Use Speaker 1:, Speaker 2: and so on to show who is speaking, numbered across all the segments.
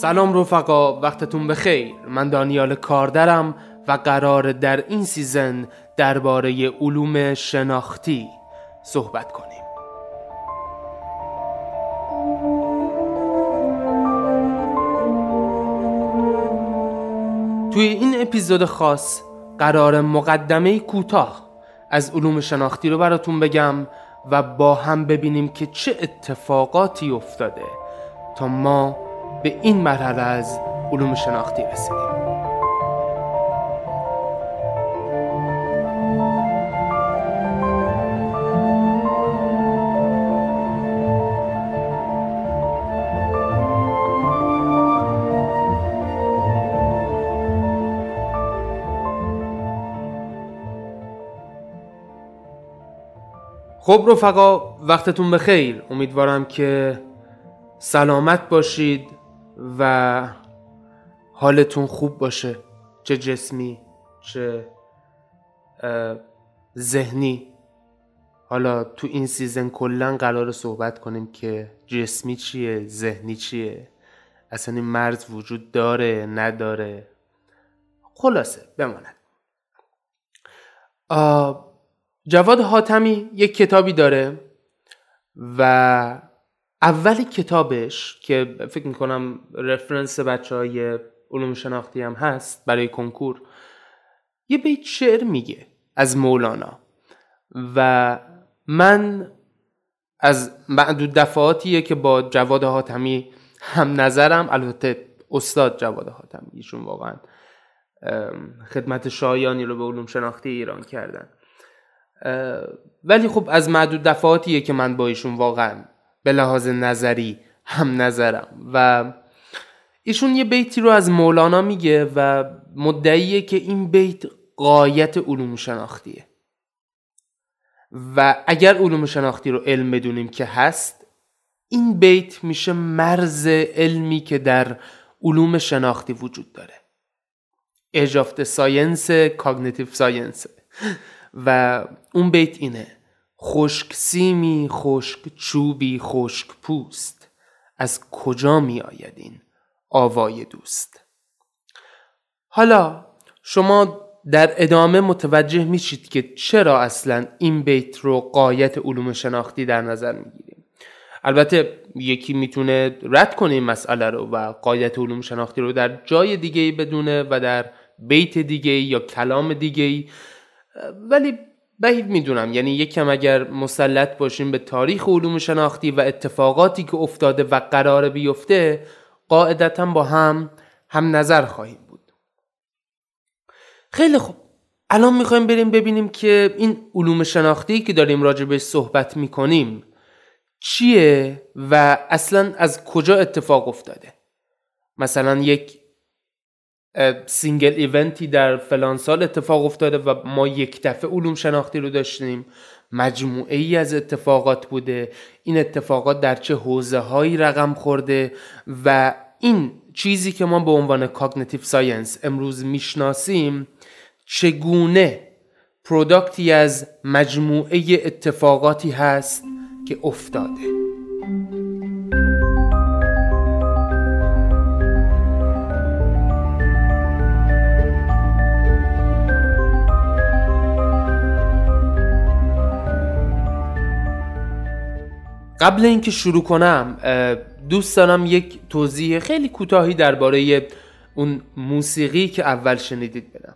Speaker 1: سلام رفقا وقتتون بخیر. من دانیال کاردرم و قرار در این سیزن درباره علوم شناختی صحبت کنیم. توی این اپیزود خاص قرار مقدمه کوتاه از علوم شناختی رو براتون بگم و با هم ببینیم که چه اتفاقاتی افتاده تا ما به این مرحله از علوم شناختی رسیدیم. خب رفقا وقتتون بخیر. امیدوارم که سلامت باشید. و حالتون خوب باشه چه جسمی چه ذهنی. حالا تو این سیزن کلا قرار صحبت کنیم که جسمی چیه ذهنی چیه. اصلا این مرز وجود داره نداره. خلاصه بماند. جواد حاتمی یک کتابی داره و اولی کتابش که فکر می‌کنم رفرنس بچه های علوم شناختی هم هست برای کنکور یه بیت شعر میگه از مولانا. و من از معدود دفعاتیه که با جواد حاتمی هم نظرم البته استاد جواد حاتمی ایشون واقعا خدمت شایانی رو به علوم شناختی ایران کردن. ولی خب از معدود دفعاتیه که من با ایشون واقعا به لحاظ نظری هم نظرم. و ایشون یه بیتی رو از مولانا میگه و مدعیه که این بیت قایت علوم شناختیه. و اگر علوم شناختی رو علم بدونیم که هست این بیت میشه مرز علمی که در علوم شناختی وجود داره. science cognitive science و اون بیت اینه. خشک سیمی خشک چوبی خشک پوست. از کجا می آید این آوای دوست؟ حالا شما در ادامه متوجه میشید که چرا اصلا این بیت رو غایت علوم شناختی در نظر می‌گیریم. البته یکی می‌تونه رد کنه این مسئله رو و قایت علوم شناختی رو در جای دیگه بدونه و در بیت دیگه یا کلام دیگه ولی بعید می‌دونم. یعنی یکم اگر مسلط باشیم به تاریخ علوم شناختی و اتفاقاتی که افتاده و قرار بیفته قاعدتا با هم هم نظر خواهیم بود. خیلی خوب. الان می‌خوایم بریم ببینیم که این علوم شناختی که داریم راجع به صحبت می‌کنیم چیه و اصلا از کجا اتفاق افتاده. مثلا یک single event ی در فلان سال اتفاق افتاده و ما یک دفعه علوم شناختی رو داشتیم. مجموعه ای از اتفاقات بوده. این اتفاقات در چه حوزه هایی رقم خورده و این چیزی که ما به عنوان cognitive science امروز می‌شناسیم چگونه پروداکتی از مجموعه اتفاقاتی هست که افتاده. قبل اینکه شروع کنم دوست دارم یک توضیح خیلی کوتاهی درباره اون موسیقی که اول شنیدید بدم.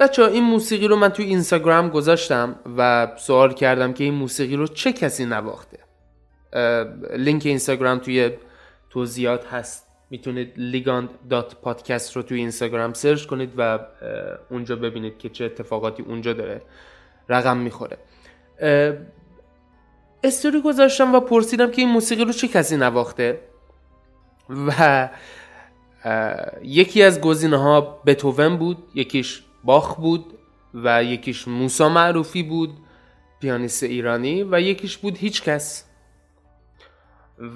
Speaker 1: بچه این موسیقی رو من توی اینستاگرام گذاشتم و سوال کردم که این موسیقی رو چه کسی نواخته. لینک اینستاگرام توی توضیحات هست. می‌تونید پادکست رو توی اینستاگرام سرچ کنید و اونجا ببینید که چه اتفاقاتی اونجا داره. رقم می‌خوره. استوری گذاشتم و پرسیدم که این موسیقی رو چه کسی نواخته. و یکی از گزینه ها بتوون بود یکیش باخ بود و یکیش موسا معروفی بود پیانیست ایرانی و یکیش بود هیچ کس.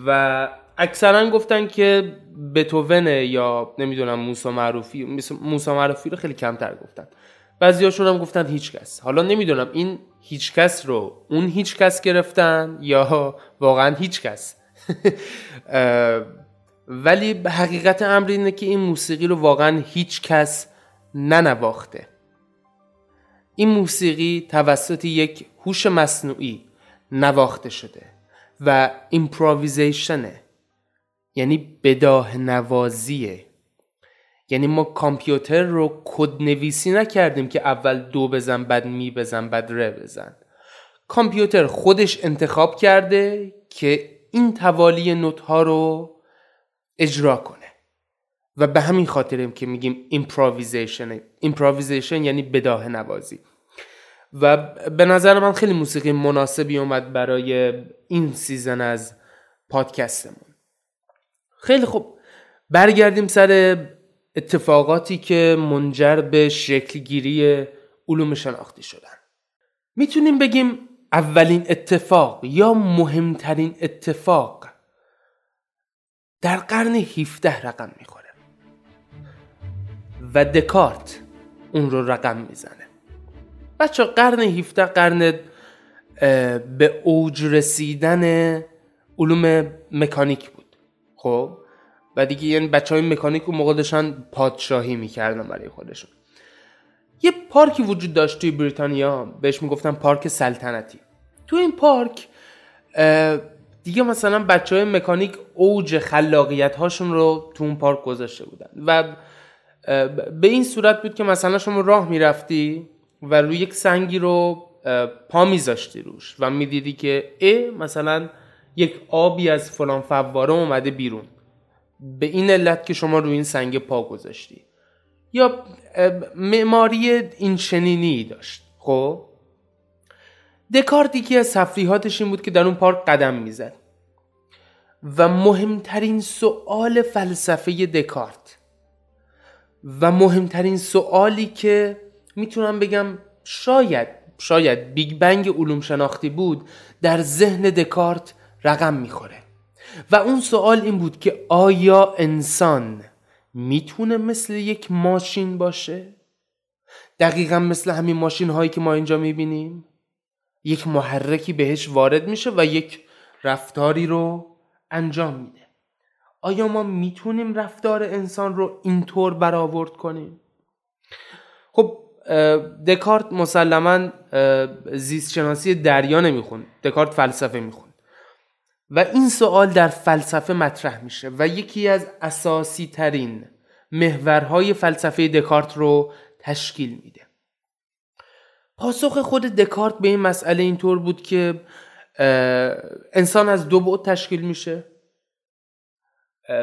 Speaker 1: و اکثرا گفتن که بتوونه یا نمی‌دونم موسا معروفی موسا معروفی رو خیلی کمتر گفتن. بعضیاشون هم گفتن هیچ کس. حالا نمی‌دونم این هیچ کس رو اون هیچ کس گرفتن یا واقعا هیچ کس ولی حقیقت امر اینه که این موسیقی رو واقعا هیچ کس ننواخته. این موسیقی توسط یک هوش مصنوعی نواخته شده و improvisation ه یعنی بداهه نوازیه یعنی ما کامپیوتر رو کد نویسی نکردیم که اول دو بزن بعد می بزن بعد ره بزن. کامپیوتر خودش انتخاب کرده که این توالی نوت ها رو اجرا کنه. و به همین خاطریم که میگیم improvisation improvisation یعنی بداهه نوازی. و به نظر من خیلی موسیقی مناسبی اومد برای این season از پادکستمون. خیلی خوب. برگردیم سر اتفاقاتی که منجر به شکلگیری علوم شناختی شدن. می‌تونیم بگیم اولین اتفاق یا مهمترین اتفاق در قرن 17 رقم می‌خوره و دکارت اون رو رقم می‌زنه. بچه قرن 17 قرن به اوج رسیدن علوم مکانیک بود. خب؟ و دیگه یعنی بچه های مکانیک اون موقع داشتن پادشاهی می‌کردن برای خودشون. یه پارکی وجود داشت توی بریتانیا بهش می‌گفتن پارک سلطنتی. تو این پارک دیگه مثلا بچه های مکانیک اوج خلاقیت هاشون رو تو اون پارک گذاشته بودن. و به این صورت بود که مثلا شما راه می‌رفتی و روی یک سنگی رو پا میذاشتی روش و می‌دیدی که ا مثلا یک آبی از فلان فواره اومده بیرون. به این علت که شما روی این سنگ پا گذاشتی. یا معماری این شنینی داشت خب؟ دکارت یکی از تفریحاتش این بود که در اون پارک قدم می‌زد. و مهمترین سوال فلسفه دکارت. و مهمترین سوالی که می‌تونم بگم شاید شاید بیگ بنگ علوم شناختی بود در ذهن دکارت رقم می‌خوره. و اون سوال این بود که آیا انسان می‌تونه مثل یک ماشین باشه؟ دقیقا مثل همین ماشین هایی که ما اینجا می‌بینیم؟ یک محرکی بهش وارد میشه و یک رفتاری رو انجام میده آیا ما می‌تونیم رفتار انسان رو اینطور برآورد کنیم؟ خب دکارت مسلما زیست شناسی دریا نمیخون دکارت فلسفه میخون و این سوال در فلسفه مطرح میشه و یکی از اساسی ترین محورهای فلسفه دکارت رو تشکیل میده. پاسخ خود دکارت به این مسئله اینطور بود که انسان از دو بعد تشکیل میشه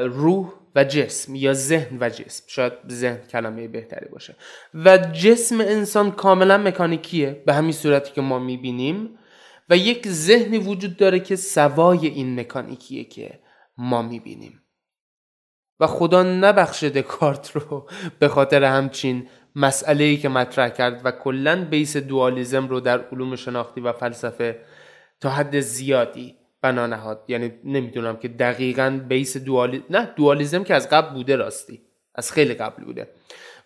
Speaker 1: روح و جسم یا ذهن و جسم. شاید ذهن کلمه بهتری باشه. و جسم انسان کاملا مکانیکیه به همین صورتی که ما می‌بینیم. و یک ذهنی وجود داره که سوای این مکانیکیه که ما می‌بینیم. و خدا نبخشه دکارت رو به خاطر همچین مسئله ای که مطرح کرد و کلا بیس دوالیزم رو در علوم شناختی و فلسفه تا حد زیادی بنا نهاد. یعنی نمی‌دونم که دقیقا بیس دوالی... نه دوالیزم که از قبل بوده راستی. از خیلی قبل بوده.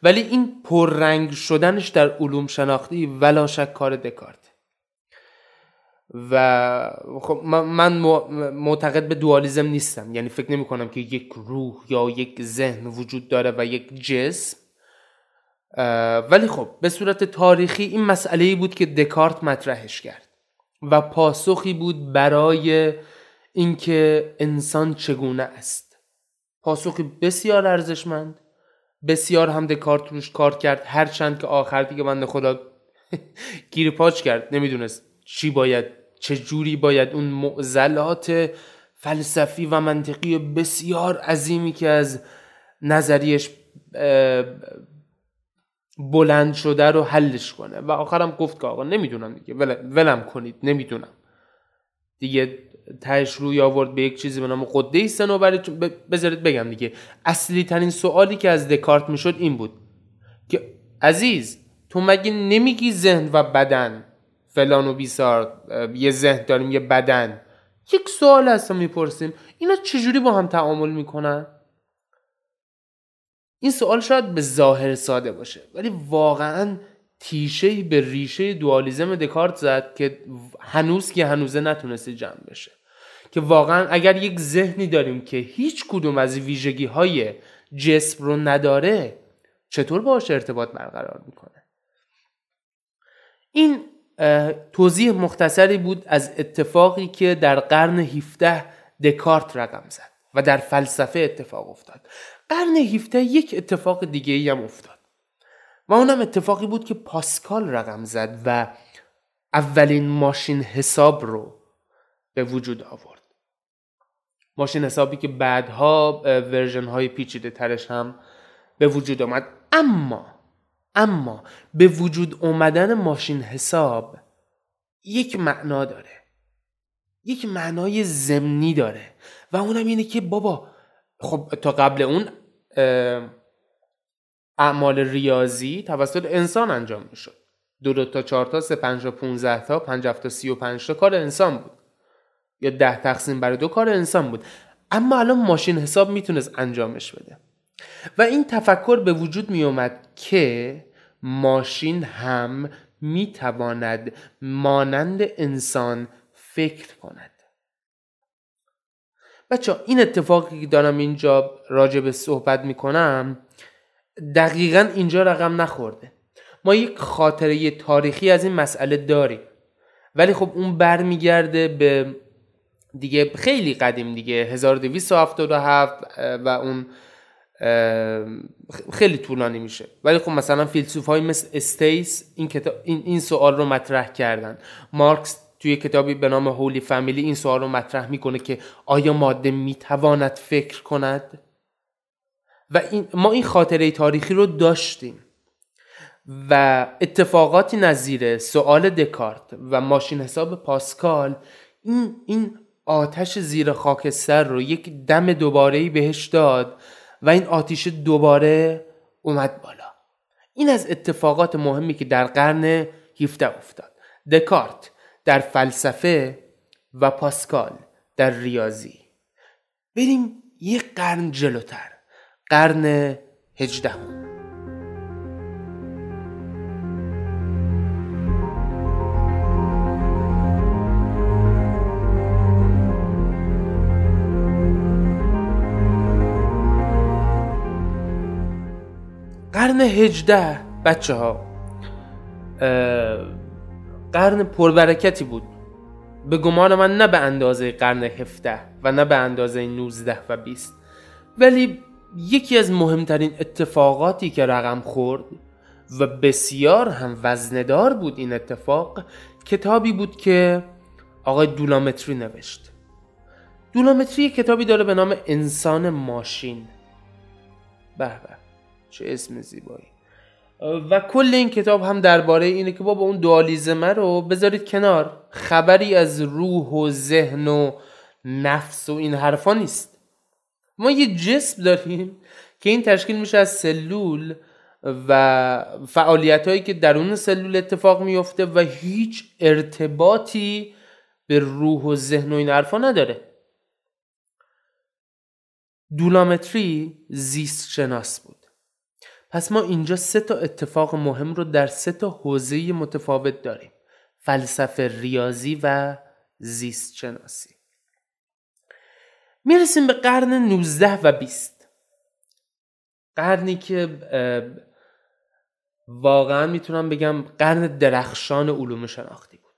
Speaker 1: ولی این پررنگ شدنش در علوم شناختی ولا شک کار دکارت. و خب من معتقد به دوالیزم نیستم. یعنی فکر نمی کنم که یک روح یا یک ذهن وجود داره و یک جسم. ولی خب به صورت تاریخی این مسئله بود که دکارت مطرحش کرد و پاسخی بود برای اینکه انسان چگونه است. پاسخی بسیار ارزشمند. بسیار هم دکارت روش کار کرد. هرچند که آخر دیگه بنده خدا گیر پاچ کرد. نمی‌دونست. چی باید چه جوری باید اون معضلات فلسفی و منطقی بسیار عظیمی که از نظریش بلند شده رو حلش کنه. و آخرم گفت که آقا نمی‌دونم دیگه. ولم کنید. نمی‌دونم. دیگه تهش روی آورد به یک چیزی به نام قده سنوبری بذارید بگم دیگه. اصلی ترین سوالی که از دکارت می‌شد این بود که عزیز تو مگه نمیگی ذهن و بدن فلان و بیسار یه ذهن داریم یه بدن. یک سوال هستم می‌پرسیم. اینا چجوری با هم تعامل می‌کنن؟ این سوال شاید به ظاهر ساده باشه ولی واقعا تیشه به ریشه دوالیزم دکارت زد که هنوز که هنوزه نتونسته جمع بشه. که واقعا اگر یک ذهنی داریم که هیچ کدوم از ویژگی های جسم رو نداره چطور باش ارتباط برقرار می‌کنه؟ این توضیح مختصری بود از اتفاقی که در قرن 17 دکارت رقم زد و در فلسفه اتفاق افتاد. قرن 17 یک اتفاق دیگه ای هم افتاد. و اونم اتفاقی بود که پاسکال رقم زد و اولین ماشین حساب رو به وجود آورد. ماشین حسابی که بعدها ورژن های پیچیده ترش هم به وجود آمد. اما اما به وجود اومدن ماشین حساب یک معنا داره. یک معنای زمینی داره. و اونم اینه که بابا خب تا قبل اون اعمال ریاضی توسط انسان انجام می‌شد. دو دو تا چهار تا سه پنج تا پونزه تا پنج تا سی و پنج تا کار انسان بود. یا ده تقسیم برای دو کار انسان بود. اما الان ماشین حساب می‌تونست انجامش بده. و این تفکر به وجود می اومد که ماشین هم می‌تواند مانند انسان فکر کند. بچه این اتفاقی که دارم اینجا راجع به صحبت می‌کنم دقیقا اینجا رقم نخورده. ما یک خاطره تاریخی از این مسئله داریم. ولی خب اون برمیگرده به دیگه خیلی قدیم دیگه 1277 و اون خیلی طولانی میشه. ولی خب مثلا فیلسوف های مثل استیس این, این, این سوال رو مطرح کردن. مارکس توی کتابی به نام هولی فامیلی این سوال رو مطرح می‌کنه که آیا ماده می‌تواند فکر کند؟ و این ما این خاطره تاریخی رو داشتیم. و اتفاقاتی نظیر سوال دکارت و ماشین حساب پاسکال این, این آتش زیر خاکستر رو یک دم دوباره بهش داد و این آتیش دوباره اومد بالا. این از اتفاقات مهمی که در قرن 17 افتاد. دکارت در فلسفه و پاسکال در ریاضی. بریم یک قرن جلوتر. قرن هجدهم. قرن هجده بچه ها قرن پربرکتی بود. به گمان من نه به اندازه قرن هفته و نه به اندازه 19 و 20 ولی یکی از مهمترین اتفاقاتی که رقم خورد و بسیار هم وزندار بود این اتفاق کتابی بود که آقای دولامتری نوشت. دولامتری کتابی داره به نام انسان ماشین. به. چه اسم زیبایی. و کل این کتاب هم درباره اینه که بابا اون دوالیزمه رو بذارید کنار. خبری از روح و ذهن و نفس و این حرفا نیست. ما یه جسم داریم که این تشکیل میشه از سلول و فعالیت هایی که درون سلول اتفاق میفته و هیچ ارتباطی به روح و ذهن و این حرفا نداره. دولامتری زیست شناس بود. پس ما اینجا سه تا اتفاق مهم رو در سه تا حوزه متفاوت داریم. فلسفه ریاضی و زیست شناسی. می‌رسیم به قرن 19 و 20 قرنی که واقعا می‌تونم بگم قرن درخشان علوم شناختی بود.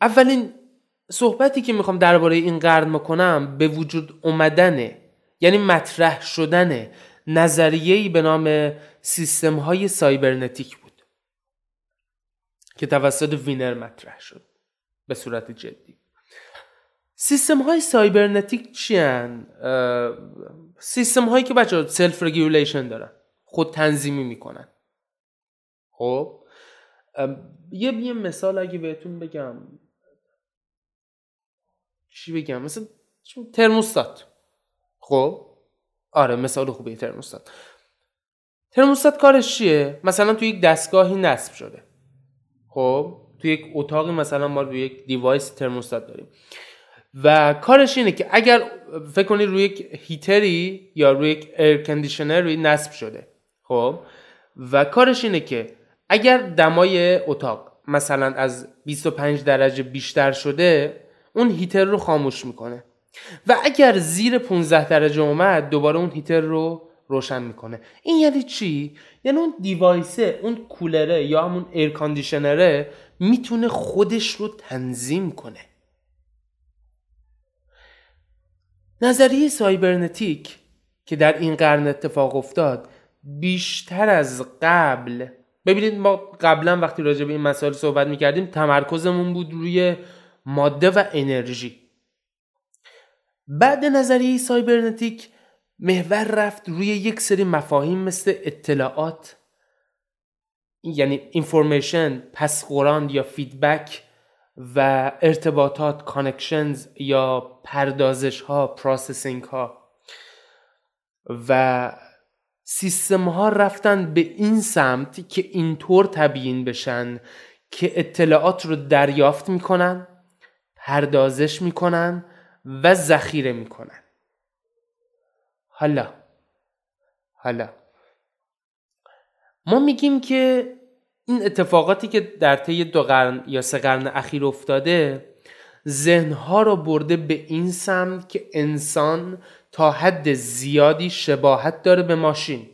Speaker 1: اولین صحبتی که می‌خوام درباره این قرن بکنم به وجود اومدنه یعنی مطرح شدن نظریه‌ای به نام سیستم های سایبرنتیک بود که توسط وینر مطرح شد به صورت جدی. سیستم های سایبرنتیک چی هن؟ سیستم هایی که بچه self regulation دارن خود تنظیمی می‌کنن. خب؟ یه یه مثال اگه بهتون بگم. چی بگم؟ مثل ترموستات. خب؟ آره مثال خوبی ترموستات ترموستات کارش چیه؟ مثلا تو یک دستگاهی نصب شده. خب تو یک اتاقی مثلا ما روی یک device ترموستات داریم. و کارش اینه که اگر فکر کنید روی یک heater ی یا روی یک air conditioner ی نصب شده. خب و کارش اینه که اگر دمای اتاق مثلا از 25 درجه بیشتر شده اون هیتر رو خاموش می‌کنه. و اگر زیر 15 درجه اومد دوباره اون هیتر رو روشن می‌کنه. این یعنی چی؟ یعنی اون دیوایسه اون کولره یا همون ایر کاندیشنره می‌تونه خودش رو تنظیم کنه. نظریه سایبرنتیک که در این قرن اتفاق افتاد بیشتر از قبل ببینید ما قبلا وقتی راجع به این مسائل صحبت می‌کردیم تمرکزمون بود روی ماده و انرژی. بعد نظریه سایبرنتیک محور رفت روی یک سری مفاهیم مثل اطلاعات یعنی information پس یا feedback و ارتباطات connections یا پردازش ها processing ها و سیستم ها رفتن به این سمت که اینطور تبیین بشن که اطلاعات رو دریافت می‌کنن پردازش می‌کنن و ذخیره می‌کنن. حالا حالا. ما میگیم که این اتفاقاتی که در طی دو قرن یا سه قرن اخیر افتاده ذهنها رو برده به این سمت که انسان تا حد زیادی شباهت داره به ماشین.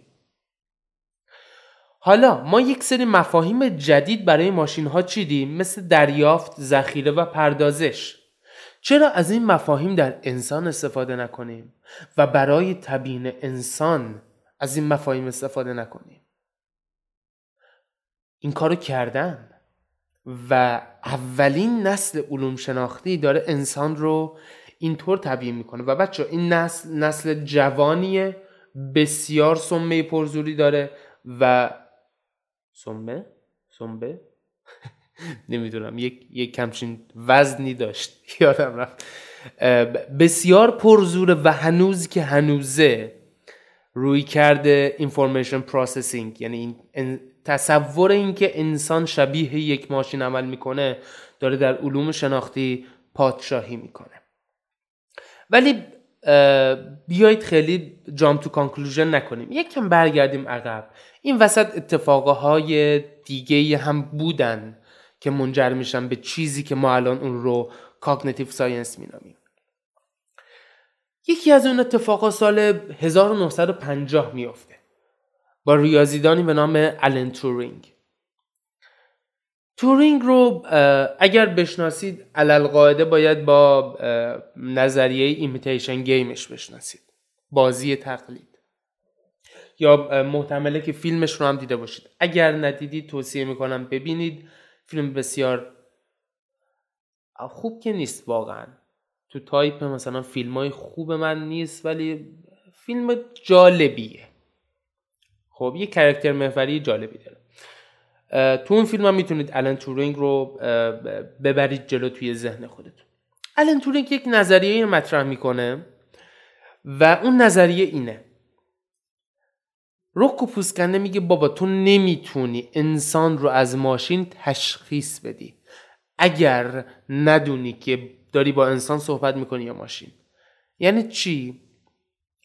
Speaker 1: حالا ما یک سری مفاهیم جدید برای ماشین ها چیدیم؟ مثل دریافت، ذخیره و پردازش. چرا از این مفاهیم در انسان استفاده نکنیم و برای تبیین انسان از این مفاهیم استفاده نکنیم این کارو کردن و اولین نسل علوم شناختی داره انسان رو اینطور تبیین می‌کنه و بچه این نسل نسل جوانیه بسیار سمبه پرزوری داره و سمه؟ سمبه؟ نمی‌دونم یک, یک یک همچین وزنی داشت. یادم رفت. بسیار پرزوره و هنوز که هنوزه رویکرد information processing یعنی این تصور اینکه انسان شبیه یک ماشین عمل می‌کنه داره در علوم شناختی پادشاهی می‌کنه. ولی بیایید خیلی jump to conclusion نکنیم. یک کم برگردیم عقب. این وسط اتفاقهای دیگه هم بودن. که منجر میشن به چیزی که ما الان اون رو cognitive science مینامیم. یکی از اون اتفاقا سال 1950 میافته. با ریاضیدانی به نام آلن تورینگ. تورینگ رو اگر بشناسید علی‌القاعده باید با نظریه imitation game ش بشناسید. بازی تقلید. یا محتمله که فیلمش رو هم دیده باشید. اگر ندیدید توصیه می‌کنم ببینید. فیلم بسیار خوب که نیست واقعا. تو تایپ مثلا فیلم های خوب من نیست ولی فیلم جالبیه. خب یه character محوری جالبی داره. تو اون فیلم می‌تونید آلن تورینگ رو ببرید جلو توی ذهن خودتون. آلن تورینگ یک نظریه مطرح می‌کنه و اون نظریه اینه. رک و پوست‌کنده میگه بابا تو نمی‌تونی انسان رو از ماشین تشخیص بدی. اگر ندونی که داری با انسان صحبت می‌کنی یا ماشین. یعنی چی؟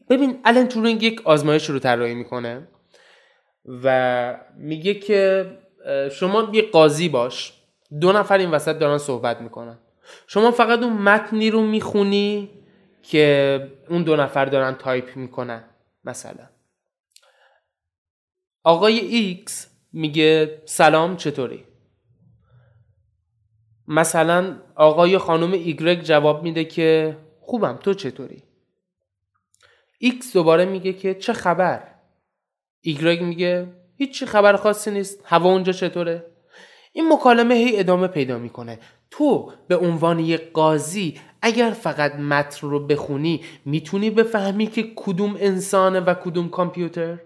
Speaker 1: ببین آلن تورینگ یک آزمایش رو طراحی می‌کنه و میگه که شما یه قاضی باش. دو نفر این وسط دارن صحبت می‌کنن. شما فقط اون متنی رو می‌خونی که اون دو نفر دارن تایپ می‌کنن مثلا. آقای ایکس میگه سلام چطوری؟ مثلا آقای خانم ایگرگ جواب میده که خوبم تو چطوری؟ ایکس دوباره میگه که چه خبر؟ ایگرگ میگه هیچی خبر خاصی نیست هوا اونجا چطوره؟ این مکالمه هی ادامه پیدا می‌کنه. تو به عنوان یک قاضی اگر فقط متن رو بخونی می‌تونی بفهمی که کدوم انسانه و کدوم کامپیوتر؟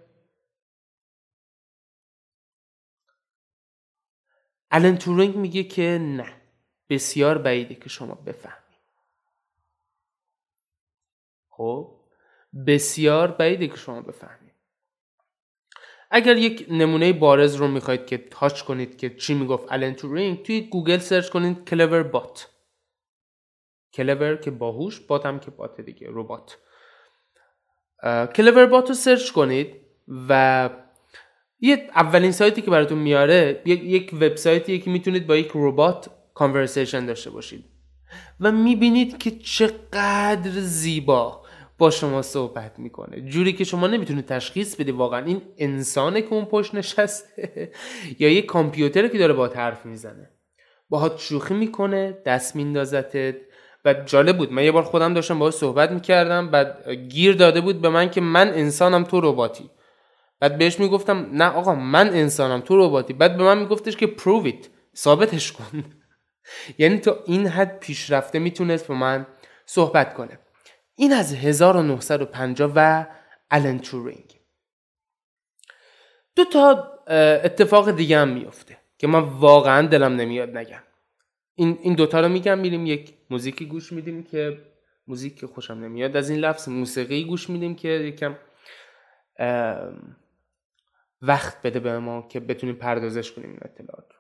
Speaker 1: آلن تورینگ میگه که نه. بسیار بعیده که شما بفهمی خب؟ بسیار بعیده که شما بفهمی اگر یک نمونه بارز رو می‌خواید که touch کنید که چی می‌گفت آلن تورینگ توی گوگل search کنید Cleverbot. clever که باهوش bot هم که bot دیگه ربات. Cleverbot رو search کنید و یه اولین سایتی که براتون میاره یک وبسایتیه که می‌تونید با یک ربات conversation داشته باشید. و می‌بینید که چقدر زیبا با شما صحبت می‌کنه. جوری که شما نمی‌تونید تشخیص بدی واقعا این انسانه که اون پشت نشسته یا یه کامپیوتره که داره با حرف می‌زنه. باهات شوخی می‌کنه دست میندازتت و جالب بود. من یه بار خودم داشتم باهاش صحبت می‌کردم بعد گیر داده بود به من که من انسانم تو رباتی. بعد بهش می‌گفتم نه آقا من انسانم تو رباتی. بعد به من میگفتش که پروویت ثابتش کن. یعنی تا این حد پیشرفته می‌تونست با من صحبت کنه. این از 1950 و الن تورینگ دو تا اتفاق دیگه هم میفته که من واقعا دلم نمیاد نگم. این این دوتا رو میگم میریم یک موزیکی گوش میدیم که موزیک که خوشم نمیاد. از این لفظ موسیقی گوش میدیم که یکم وقت بده به ما که بتونیم پردازش کنیم این اطلاعات رو.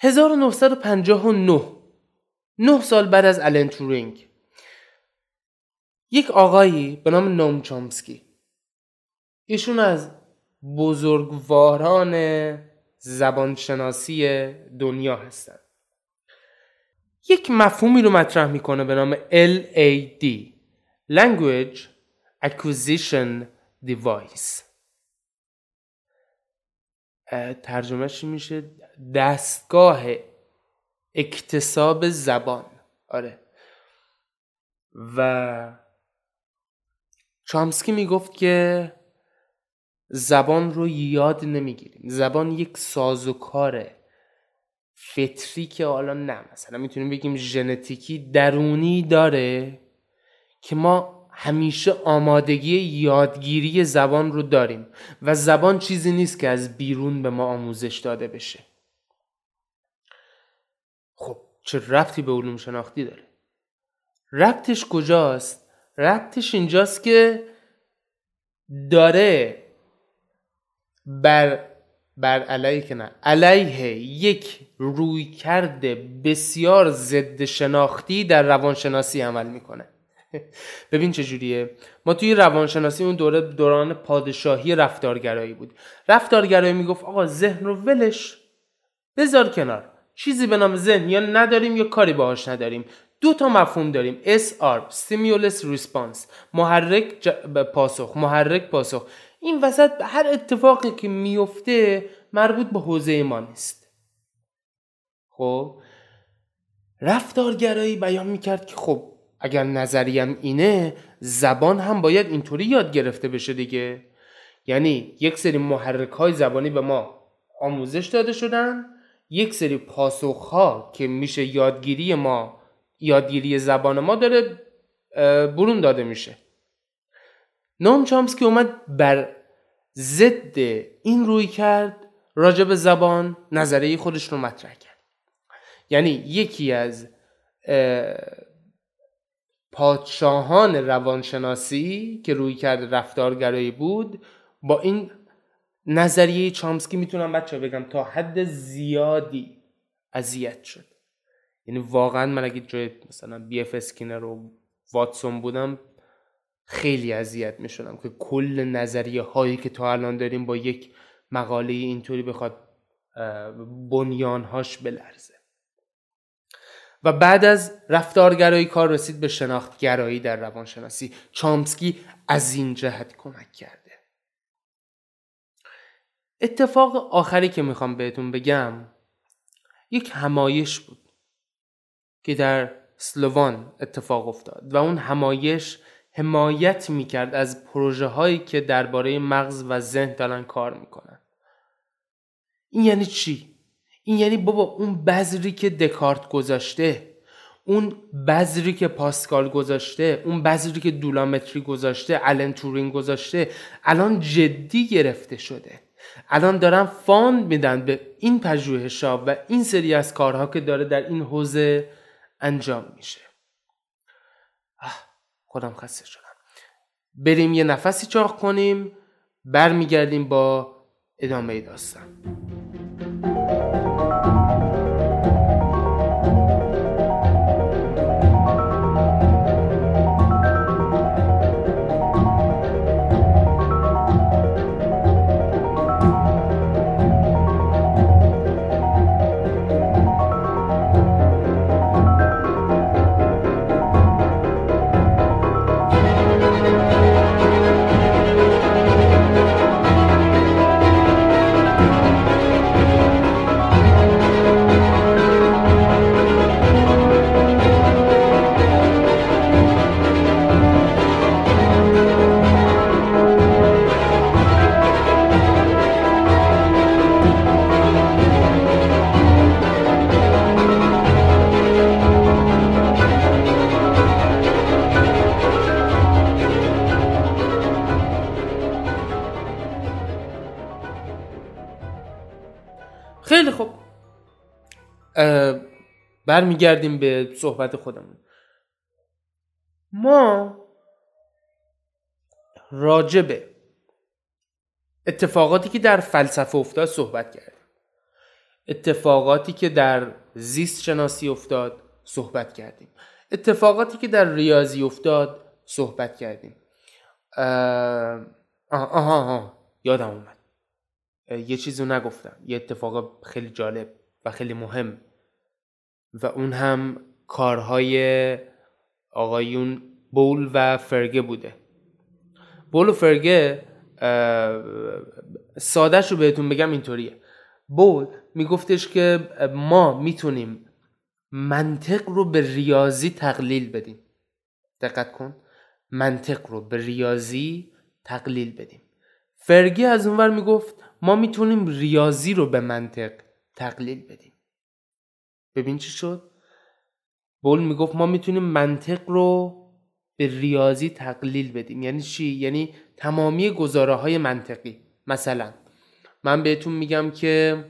Speaker 1: 1959 نه سال بعد از الن تورینگ یک آقایی به نام نوم چامسکی ایشون از بزرگواران زبانشناسی دنیا هستند یک مفهومی رو مطرح می‌کنه به نام LAD Language Acquisition Device. ترجمهش میشه؟ دستگاه اکتساب زبان. آره. و چامسکی می‌گفت که زبان رو یاد نمی‌گیریم. زبان یک سازوکاره فطری که حالا نه مثلا می‌تونیم بگیم ژنتیکی درونی داره که ما همیشه آمادگی یادگیری زبان رو داریم و زبان چیزی نیست که از بیرون به ما آموزش داده بشه. خب چه ربطی به علوم شناختی داره؟ ربطش کجاست؟ ربطش اینجاست که داره بر بر علیه که نه علیه یک روی کرده بسیار ضد شناختی در روانشناسی عمل می‌کنه. ببین چجوریه ما توی روانشناسی اون دوره دوران پادشاهی رفتارگرایی بود. رفتارگرایی می‌گفت آقا ذهن رو ولش بذار کنار. چیزی به نام ذهن یا نداریم یا کاری باهاش نداریم. دو تا مفهوم داریم. SR Stimulus Response. محرک پاسخ محرک پاسخ. این وسط هر اتفاقی که میفته مربوط به حوزه ما نیست. خب؟ رفتارگرایی بیان می‌کرد که خب اگر نظریم اینه زبان هم باید اینطوری یاد گرفته بشه دیگه. یعنی یک سری محرک های زبانی به ما آموزش داده شدن یک سری پاسخ ها که میشه یادگیری ما یادگیری زبان ما داره برون داده میشه. نام چامسکی اومد بر ضد این رویکرد راجب زبان نظریه خودش رو مطرح کرد. یعنی یکی از پادشاهان روانشناسی که رویکرد رفتارگرایی بود با این نظریه چامسکی می‌تونم بچه بگم تا حد زیادی اذیت شد. یعنی واقعا من اگه جای مثلا بی اف اسکینر و واتسون بودم خیلی اذیت می‌شدم که کل نظریه هایی که تا الان داریم با یک مقاله اینطوری بخواد بنیانهاش بلرزه. و بعد از رفتارگرایی کار رسید به شناختگرایی در روانشناسی. چامسکی از این جهت کمک کرده. اتفاق آخری که می‌خوام بهتون بگم یک همایش بود که در سلوان اتفاق افتاد و اون همایش حمایت می‌کرد از پروژه هایی که درباره مغز و ذهن دارن کار می‌کنن. این یعنی چی؟ این یعنی بابا اون بذری که دکارت گذاشته اون بذری که پاسکال گذاشته اون بذری که دولامتری گذاشته الان تورین گذاشته الان جدی گرفته شده. الان دارن فاند میدن به این پژوهش‌ها و این سری از کارها که داره در این حوزه انجام میشه. خودم خسته شدم. بریم یه نفسی چاق کنیم برمیگردیم با ادامه داستان. برمیگردیم به صحبت خودمون. ما راجبه اتفاقاتی که در فلسفه افتاد صحبت کردیم. اتفاقاتی که در زیست شناسی افتاد صحبت کردیم. اتفاقاتی که در ریاضی افتاد صحبت کردیم. آها آها, آها. یادم اومد. یه چیزی نگفتم. یه اتفاق خیلی جالب و خیلی مهم و اون هم کارهای آقایون بول و فرگه بوده. بول و فرگه سادش رو بهتون بگم اینطوریه. بول میگفتش که ما می‌تونیم منطق رو به ریاضی تقلیل بدیم. دقت کن. منطق رو به ریاضی تقلیل بدیم. فرگی از اونور می‌گفت ما می‌تونیم ریاضی رو به منطق تقلیل بدیم. ببین چی شد؟ بول می‌گفت ما می‌تونیم منطق رو به ریاضی تقلیل بدیم. یعنی چی؟ یعنی تمامی گزاره های منطقی. مثلا من بهتون میگم که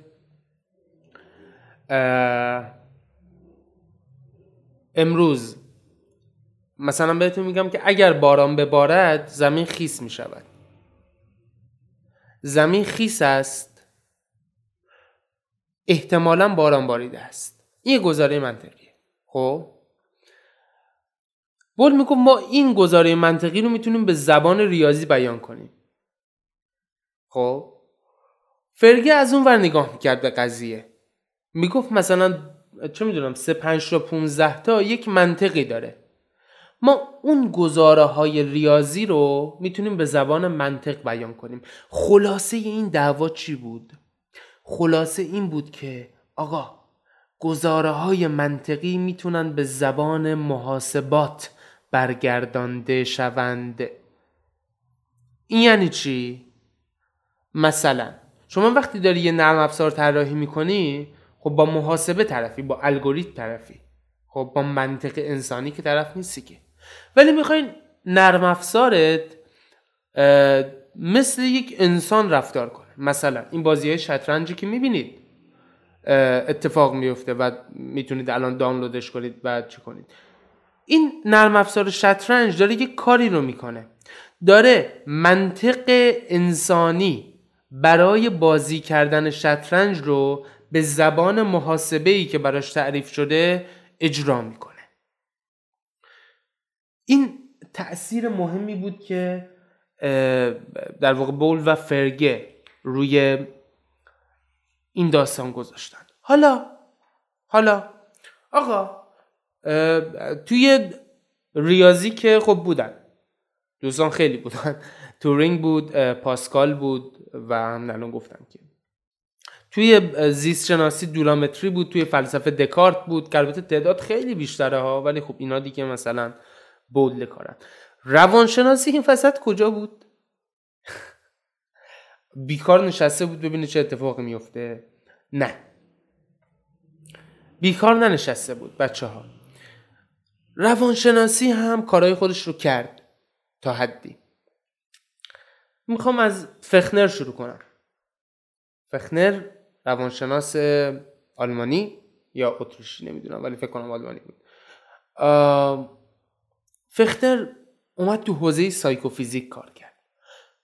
Speaker 1: امروز مثلا بهتون میگم که اگر باران ببارد زمین خیس می‌شود. زمین خیس است احتمالا باران باریده است. این گزاره منطقیه. خب؟ بول می‌گفت ما این گزاره منطقی رو می‌تونیم به زبان ریاضی بیان کنیم. خب؟ فرگه از اون ور نگاه می‌کرد به قضیه. می‌گفت مثلا چه می‌دونم سه پنج تا 15 تا یک منطقی داره. ما اون گزاره های ریاضی رو می‌تونیم به زبان منطق بیان کنیم. خلاصه این دعوا چی بود؟ خلاصه این بود که آقا گزاره های منطقی می‌تونن به زبان محاسبات برگردانده شوند. این یعنی چی؟ مثلا شما وقتی داری یه نرم افزار طراحی می‌کنی خب با محاسبه طرفی با الگوریتم طرفی. خب با منطق انسانی که طرف نیستی که. ولی می‌خواین نرم افزارت مثل یک انسان رفتار کنه. مثلا این بازی های شطرنجی که می‌بینید. اتفاق میفته و می‌تونید الان دانلودش کنید و چه کنید. این نرم افزار شطرنج داره یک کاری رو می‌کنه. داره منطق انسانی برای بازی کردن شطرنج رو به زبان محاسبه ای که براش تعریف شده اجرا می‌کنه. این تأثیر مهمی بود که در واقع بول و فرگه روی این داستان گذاشتن. حالا حالا آقا توی ریاضی که خب بودن دوستان خیلی بودن تورینگ بود پاسکال بود و هم الان گفتم که. توی زیست شناسی دولامتری بود توی فلسفه دکارت بود که البته تعداد خیلی بیشتره ها ولی خب اینا دیگه مثلا بودل کارن. روانشناسی این وسط کجا بود؟ بیکار نشسته بود ببینه چه اتفاقی میفته نه. بیکار ننشسته بود بچه ها روانشناسی هم کارهای خودش رو کرد تا حدی. می‌خوام از فخنر شروع کنم. فخنر روانشناس آلمانی یا اتریشی نمی‌دونم ولی فکر کنم آلمانی بود. فختر اومد تو حوزه سایکوفیزیک کار کرد.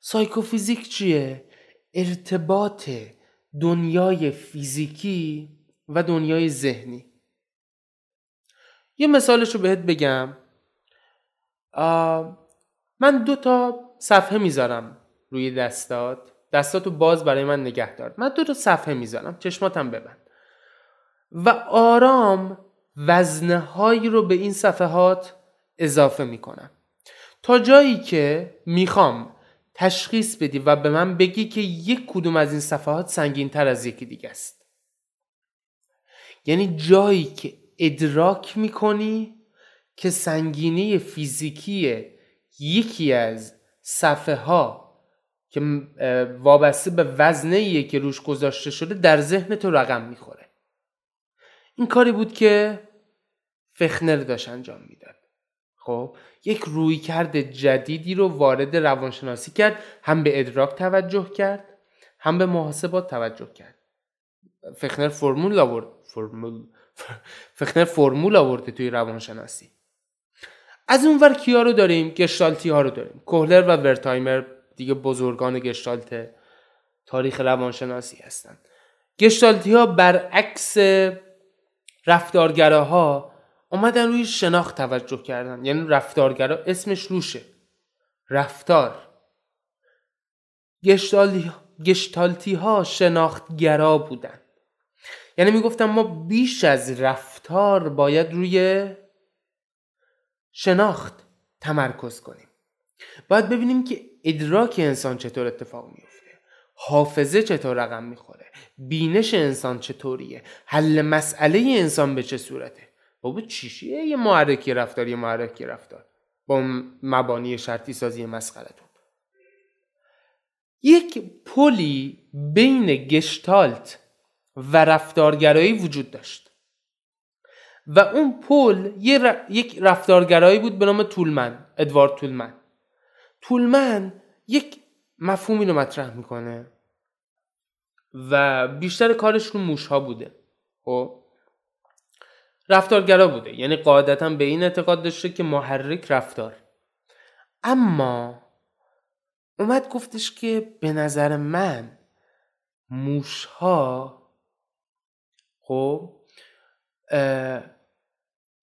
Speaker 1: سایکوفیزیک چیه؟ ارتباط دنیای فیزیکی و دنیای ذهنی. یه مثالش رو بهت بگم. من دو تا صفحه می‌ذارم روی دستات. دستاتو باز برای من نگه دار. من دو تا صفحه می‌ذارم. چشماتم ببند. و آرام وزنه هایی رو به این صفحات اضافه می‌کنم. تا جایی که می‌خوام تشخیص بدی و به من بگی که یک کدوم از این صفحات سنگین تر از یکی دیگه است. یعنی جایی که ادراک می‌کنی که سنگینی فیزیکی یکی از صفحه ها که وابسته به وزنه که روش گذاشته شده در ذهن تو رقم می‌خوره. این کاری بود که فخنر داشت انجام می‌داد. خب یک رویکرد جدیدی رو وارد روانشناسی کرد هم به ادراک توجه کرد هم به محاسبات توجه کرد. فخنر فرمول آورد فرمول فخنر فرمول آورده توی روانشناسی. از اون ور کیا رو داریم؟ گشتالتی ها رو داریم. کوهلر و ورتایمر دیگه بزرگان گشتالت تاریخ روانشناسی هستن. گشتالتی ها برعکس رفتارگراها اومدن روی شناخت توجه کردن. یعنی رفتارگرا اسمش روشه رفتار. گشتالتی ها شناختگرا بودن. یعنی می‌گفتم ما بیش از رفتار باید روی شناخت تمرکز کنیم. باید ببینیم که ادراک انسان چطور اتفاق میفته حافظه چطور رقم می‌خوره. بینش انسان چطوریه. حل مسئله انسان به چه صورته. بابا چیشیه یه معرکی رفتار یه معرکی رفتار. با مبانی شرطی سازی مسخرتون یک پلی بین گشتالت و رفتارگرایی وجود داشت. و اون پل یک رفتارگرایی بود به نام طولمن ادوارد طولمن طولمن یک مفهومی رو مطرح می‌کنه و بیشتر کارش رو موش ها بوده خب؟ رفتارگرا بوده. یعنی قاعدتا به این اعتقاد داشته که محرک رفتار. اما اومد گفتش که به نظر من موش ها خب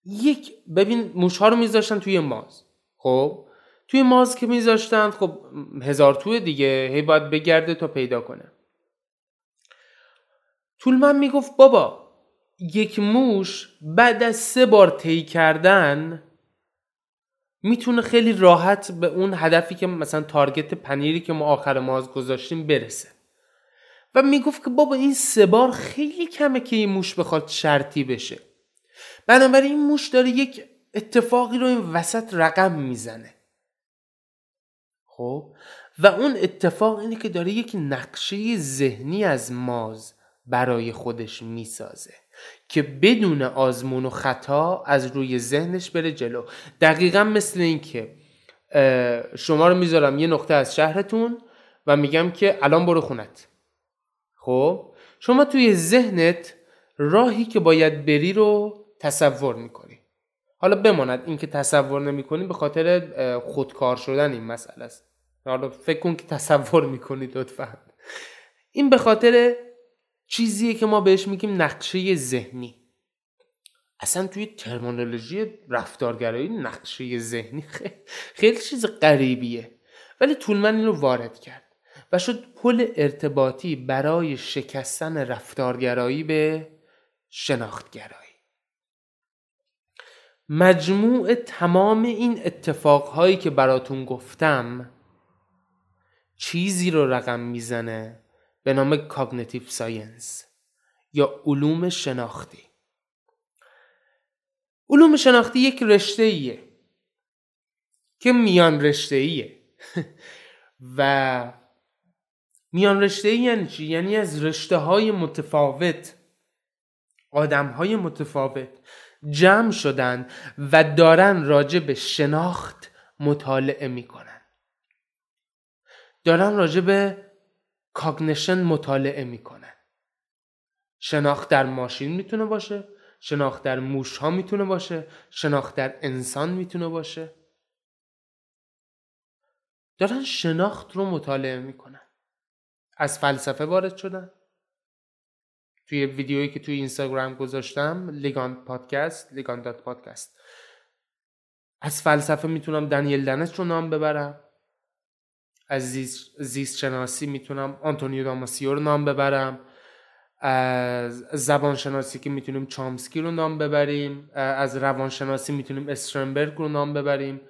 Speaker 1: یک ببین موش ها رو میذاشتن توی ماز. خب توی ماز که میذاشتن خب هزار توه دیگه هی باید بگرده تا پیدا کنه. طولمن می‌گفت بابا یک موش بعد از سه بار طی کردن می‌تونه خیلی راحت به اون هدفی که مثلا تارگت پنیری که ما آخر ماز گذاشتیم برسه. و می‌گفت که بابا این سه بار خیلی کمه که این موش بخواد شرطی بشه. بنابراین این موش داره یک اتفاقی رو این وسط رقم می‌زنه. خب؟ و اون اتفاق اینه که داره یک نقشه ذهنی از ماز برای خودش می‌سازه. که بدون آزمون و خطا از روی ذهنش بره جلو. دقیقا مثل اینکه شما رو می‌ذارم یه نقطه از شهرتون و میگم که الان برو خونت. خب؟ شما توی ذهنت راهی که باید بری رو تصور می‌کنی. حالا بماند اینکه تصور نمی‌کنی به خاطر خودکار شدن این مسئله است. حالا فکر کن که تصور می‌کنی لطفا. این به خاطر چیزیه که ما بهش میگیم نقشه ذهنی. اصلا توی ترمینولوژی رفتارگرایی نقشه ذهنی خیلی, چیز غریبیه. ولی طولمن این رو وارد کرد و شد پل ارتباطی برای شکستن رفتارگرایی به شناختگرایی. مجموع تمام این اتفاقهایی که براتون گفتم چیزی رو رقم می‌زنه به نام cognitive science یا علوم شناختی. علوم شناختی یک رشته ایه که میان رشته ایه و میان رشته ای یعنی چی؟ یعنی از رشته های متفاوت آدم های متفاوت جمع شدن و دارن راجع به شناخت مطالعه می‌کنن. دارن راجع به کاگنیشن مطالعه می‌کنن شناخت در ماشین می‌تونه باشه شناخت در موش ها می‌تونه باشه شناخت در انسان می‌تونه باشه. دارن شناخت رو مطالعه می‌کنن. از فلسفه وارد شدن. توی ویدیویی که توی اینستاگرام گذاشتم لیگان پادکست لیگان دات پادکست. از فلسفه می‌تونم دنیل دنس رو نام ببرم. از زیست, شناسی می‌تونم آنتونیو داماسیو رو نام ببرم. از زبان شناسی که می‌تونیم چامسکی رو نام ببریم. از روان شناسی می‌تونیم استرنبرگ رو نام ببریم.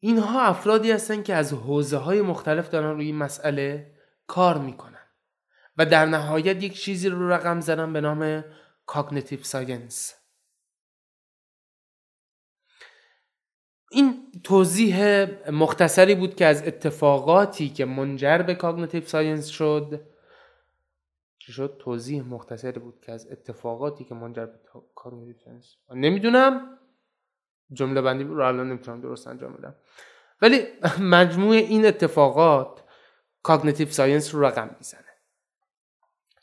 Speaker 1: اینها افرادی هستن که از حوزه های مختلف دارن روی این مسئله کار می‌کنن. و در نهایت یک چیزی رو رقم زدن به نام cognitive science این توضیح مختصری بود که از اتفاقاتی که منجر به cognitive science شد چی شد؟ توضیح مختصری بود که از اتفاقاتی که منجر به cognitive science نمی‌دونم. جمله بندی رو الان نمی‌تونم درست انجام بدم. ولی مجموع این اتفاقات cognitive science رو رقم می‌زنه.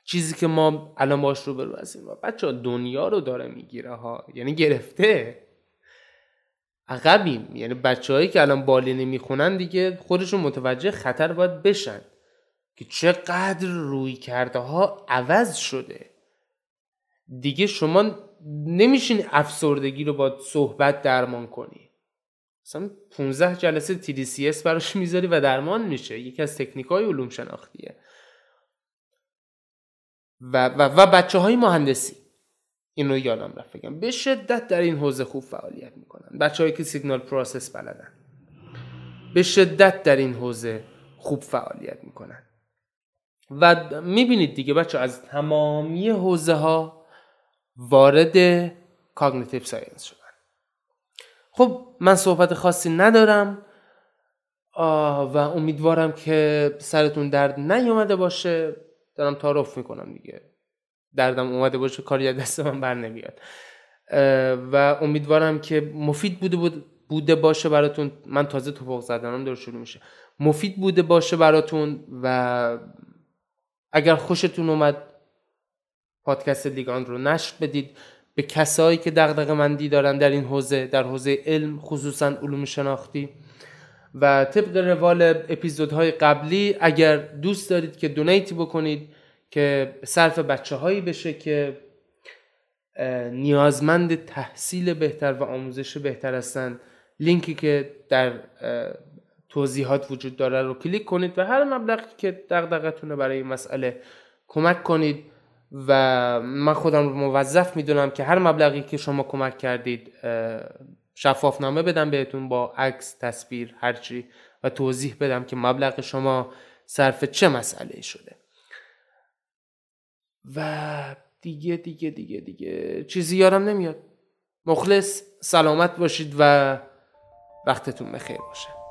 Speaker 1: چیزی که ما الان باش روبرو هستیم. و بچه دنیا رو داره می‌گیره ها. یعنی گرفته. عقبیم. یعنی بچههایی که الان بالینی می‌خونن دیگه خودشون متوجه خطر باید بشن که چقدر رویکردها عوض شده. دیگه شما نمیشین افسردگی رو با صحبت درمان کنی. مثلا 15 جلسه TDCS براش می‌ذاری و درمان میشه. یکی از تکنیک های علوم شناختیه. و, و, و بچه های مهندسی. این رو یادم رفت بگم. به شدت در این حوزه خوب فعالیت می‌کنن. بچه هایی که سیگنال پروسس بلدن. به شدت در این حوزه خوب فعالیت می‌کنن. و می‌بینید دیگه بچه از تمامی حوزه ها وارد cognitive science شدن. خب من صحبت خاصی ندارم. و امیدوارم که سرتون درد نیومده باشه. دارم تعارف می‌کنم دیگه. دردم اومده باشه کاری از دست من بر نمیاد و امیدوارم که مفید بوده بود بوده باشه براتون. من تازه تپق زدنم داره شروع میشه. مفید بوده باشه براتون و اگر خوشتون اومد پادکست لیگان رو نشر بدید. به کسایی که دغدغه مندی دارن در این حوزه در حوزه علم خصوصا علوم شناختی. و طبق روال اپیزودهای قبلی اگر دوست دارید که دونیتی بکنید که صرف بچه هایی بشه که نیازمند تحصیل بهتر و آموزش بهتر هستن. لینکی که در توضیحات وجود داره رو کلیک کنید و هر مبلغی که دغدغتونه برای این مسئله کمک کنید. و من خودم رو موظف می‌دونم که هر مبلغی که شما کمک کردید شفافنامه بدم بهتون با عکس تصویر هرچی و توضیح بدم که مبلغ شما صرف چه مسئله شده. و دیگه دیگه دیگه دیگه. چیزی یارم نمیاد. مخلص سلامت باشید و وقتتون بخیر باشه.